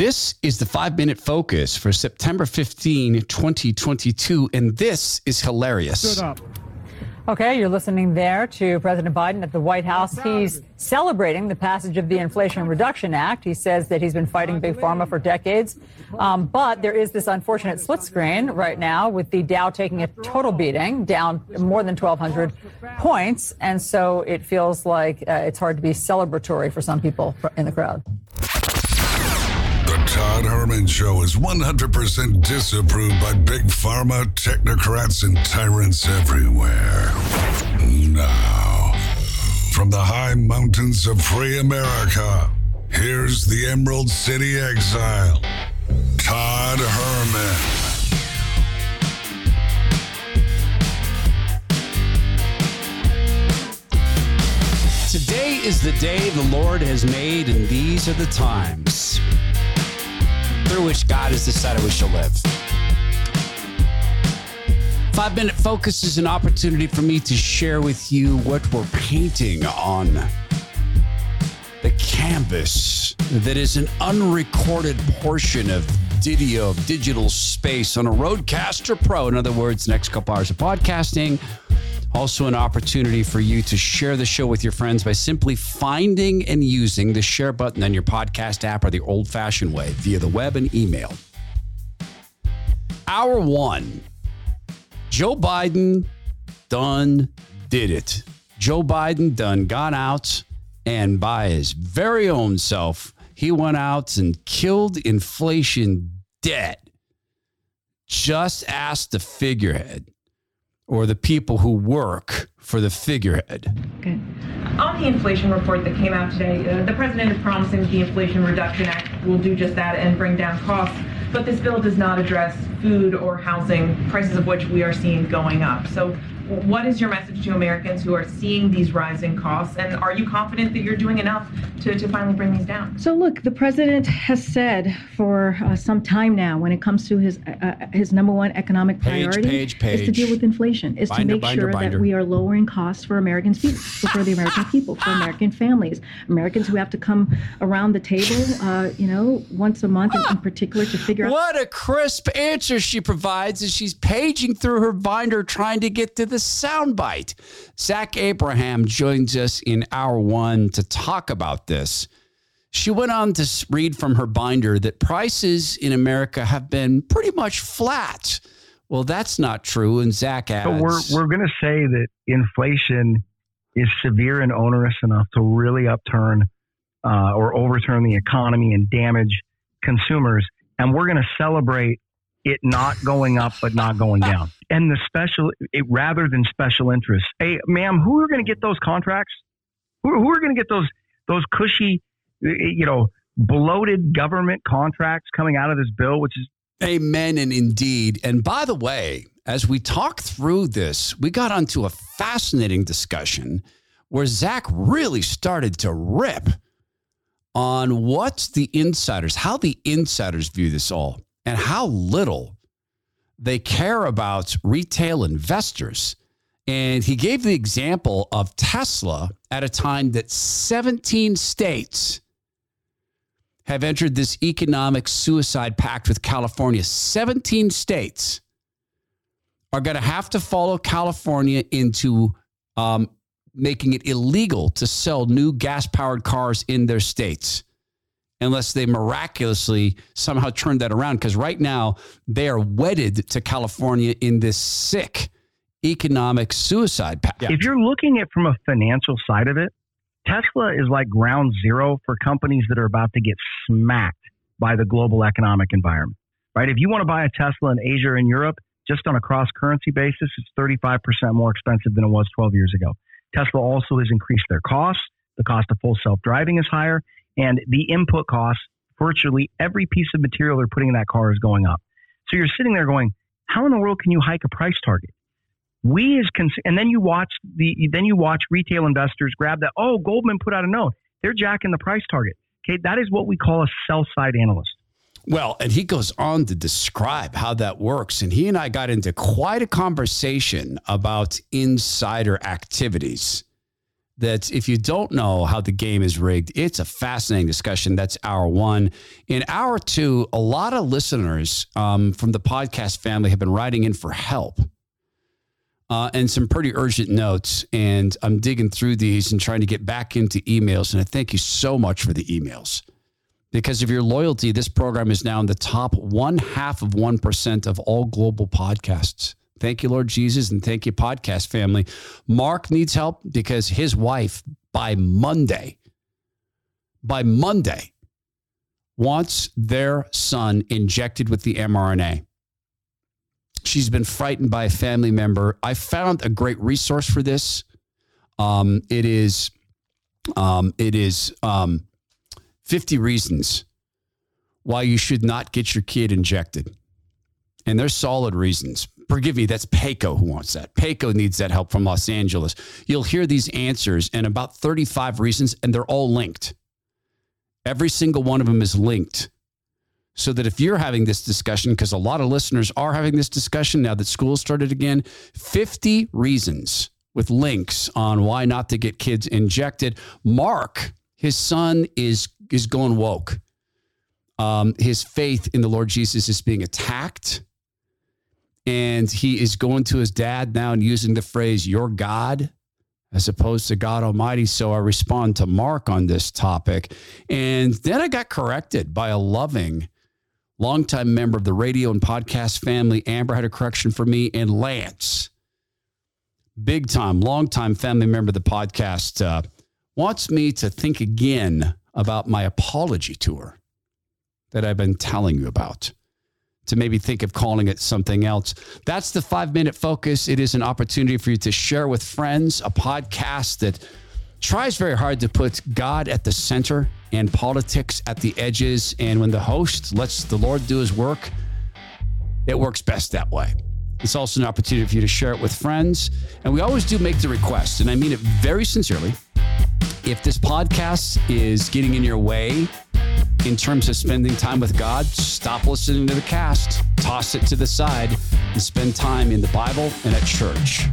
This is the five minute focus for September 15, 2022, and this is hilarious. Okay, you're listening there to President Biden at the White House. He's celebrating the passage of the Inflation Reduction Act. He says that he's been fighting Big Pharma for decades. Um, but there is this unfortunate split screen right now with the Dow taking a total beating, down more than 1,200 points. And so it feels like uh, it's hard to be celebratory for some people in the crowd. Todd Herman Show is 100% disapproved by big pharma, technocrats, and tyrants everywhere. Now, from the high mountains of free America, here's the Emerald City exile, Todd Herman. Today is the day the Lord has made, and these are the times through which God has decided we shall live. Five Minute Focus is an opportunity for me to share with you what we're painting on the canvas that is an unrecorded portion of video, of digital space on a Rodecaster Pro. In other words, next couple hours of podcasting also, an opportunity for you to share the show with your friends by simply finding and using the share button on your podcast app or the old fashioned way via the web and email. Hour one Joe Biden done did it. Joe Biden done got out and by his very own self, he went out and killed inflation dead. Just ask the figurehead or the people who work for the figurehead. Okay. On the inflation report that came out today, uh, the president is promising the Inflation Reduction Act will do just that and bring down costs. But this bill does not address food or housing, prices of which we are seeing going up. So what is your message to Americans who are seeing these rising costs? And are you confident that you're doing enough to, to finally bring these down? So, look, the president has said for uh, some time now, when it comes to his uh, uh his number one economic priority, page, page, is to deal with inflation, is binder, to make binder, sure binder. that we are lowering costs for Americans, for the American people, for American families, Americans who have to come around the table, uh, you know, once a month in, in particular to figure out. What a crisp answer she provides as she's paging through her binder trying to get to the soundbite. Zach Abraham joins us in hour one to talk about this. She went on to read from her binder that prices in America have been pretty much flat. Well, that's not true. And Zach adds. So we're, we're going to say that inflation is severe and onerous enough to really upturn uh, or overturn the economy and damage consumers. And we're going to celebrate it not going up but not going down. And the special, it, rather than special interests. Hey, ma'am, who are going to get those contracts? Who, who are going to get those those cushy, you know, bloated government contracts coming out of this bill? Which is amen and indeed. And by the way, as we talk through this, we got onto a fascinating discussion where Zach really started to rip on what the insiders, how the insiders view this all and how little they care about retail investors. And he gave the example of Tesla at a time that 17 states have entered this economic suicide pact with California. 17 states are going to have to follow California into um, making it illegal to sell new gas powered cars in their states unless they miraculously somehow turn that around. Because right now they are wedded to California in this sick economic suicide path. If you're looking at from a financial side of it, Tesla is like ground zero for companies that are about to get smacked by the global economic environment. Right? If you want to buy a Tesla in Asia and Europe, just on a cross currency basis, it's 35% more expensive than it was 12 years ago. Tesla also has increased their costs. The cost of full self driving is higher and the input costs, virtually every piece of material they're putting in that car is going up. So you're sitting there going, how in the world can you hike a price target? We as cons- and then you watch the then you watch retail investors grab that. Oh, Goldman put out a note. They're jacking the price target. Okay, that is what we call a sell side analyst. Well, and he goes on to describe how that works. And he and I got into quite a conversation about insider activities that if you don't know how the game is rigged, it's a fascinating discussion. That's hour one. In hour two, a lot of listeners um, from the podcast family have been writing in for help uh, and some pretty urgent notes. And I'm digging through these and trying to get back into emails. And I thank you so much for the emails. Because of your loyalty, this program is now in the top one half of 1% of all global podcasts. Thank you, Lord Jesus, and thank you, podcast family. Mark needs help because his wife, by Monday, by Monday, wants their son injected with the mRNA. She's been frightened by a family member. I found a great resource for this. Um, it is, um, it is um, 50 reasons why you should not get your kid injected. And there's solid reasons forgive me, that's Payco who wants that. Payco needs that help from Los Angeles. You'll hear these answers and about 35 reasons, and they're all linked. Every single one of them is linked. So that if you're having this discussion, because a lot of listeners are having this discussion now that school started again, 50 reasons with links on why not to get kids injected. Mark, his son is is going woke. Um, his faith in the Lord Jesus is being attacked and he is going to his dad now and using the phrase your god as opposed to god almighty. So i respond to mark on this topic. And then i got corrected by a loving longtime member of the radio and podcast family. Amber had a correction for me and lance big time longtime family member of the podcast uh, wants me to think again about my apology tour that i've been telling you about to maybe think of calling it something else. That's the five minute focus. It is an opportunity for you to share with friends a podcast that tries very hard to put God at the center and politics at the edges. And when the host lets the Lord do his work, it works best that way. It's also an opportunity for you to share it with friends. And we always do make the request, and I mean it very sincerely. If this podcast is getting in your way, in terms of spending time with God, stop listening to the cast, toss it to the side, and spend time in the Bible and at church.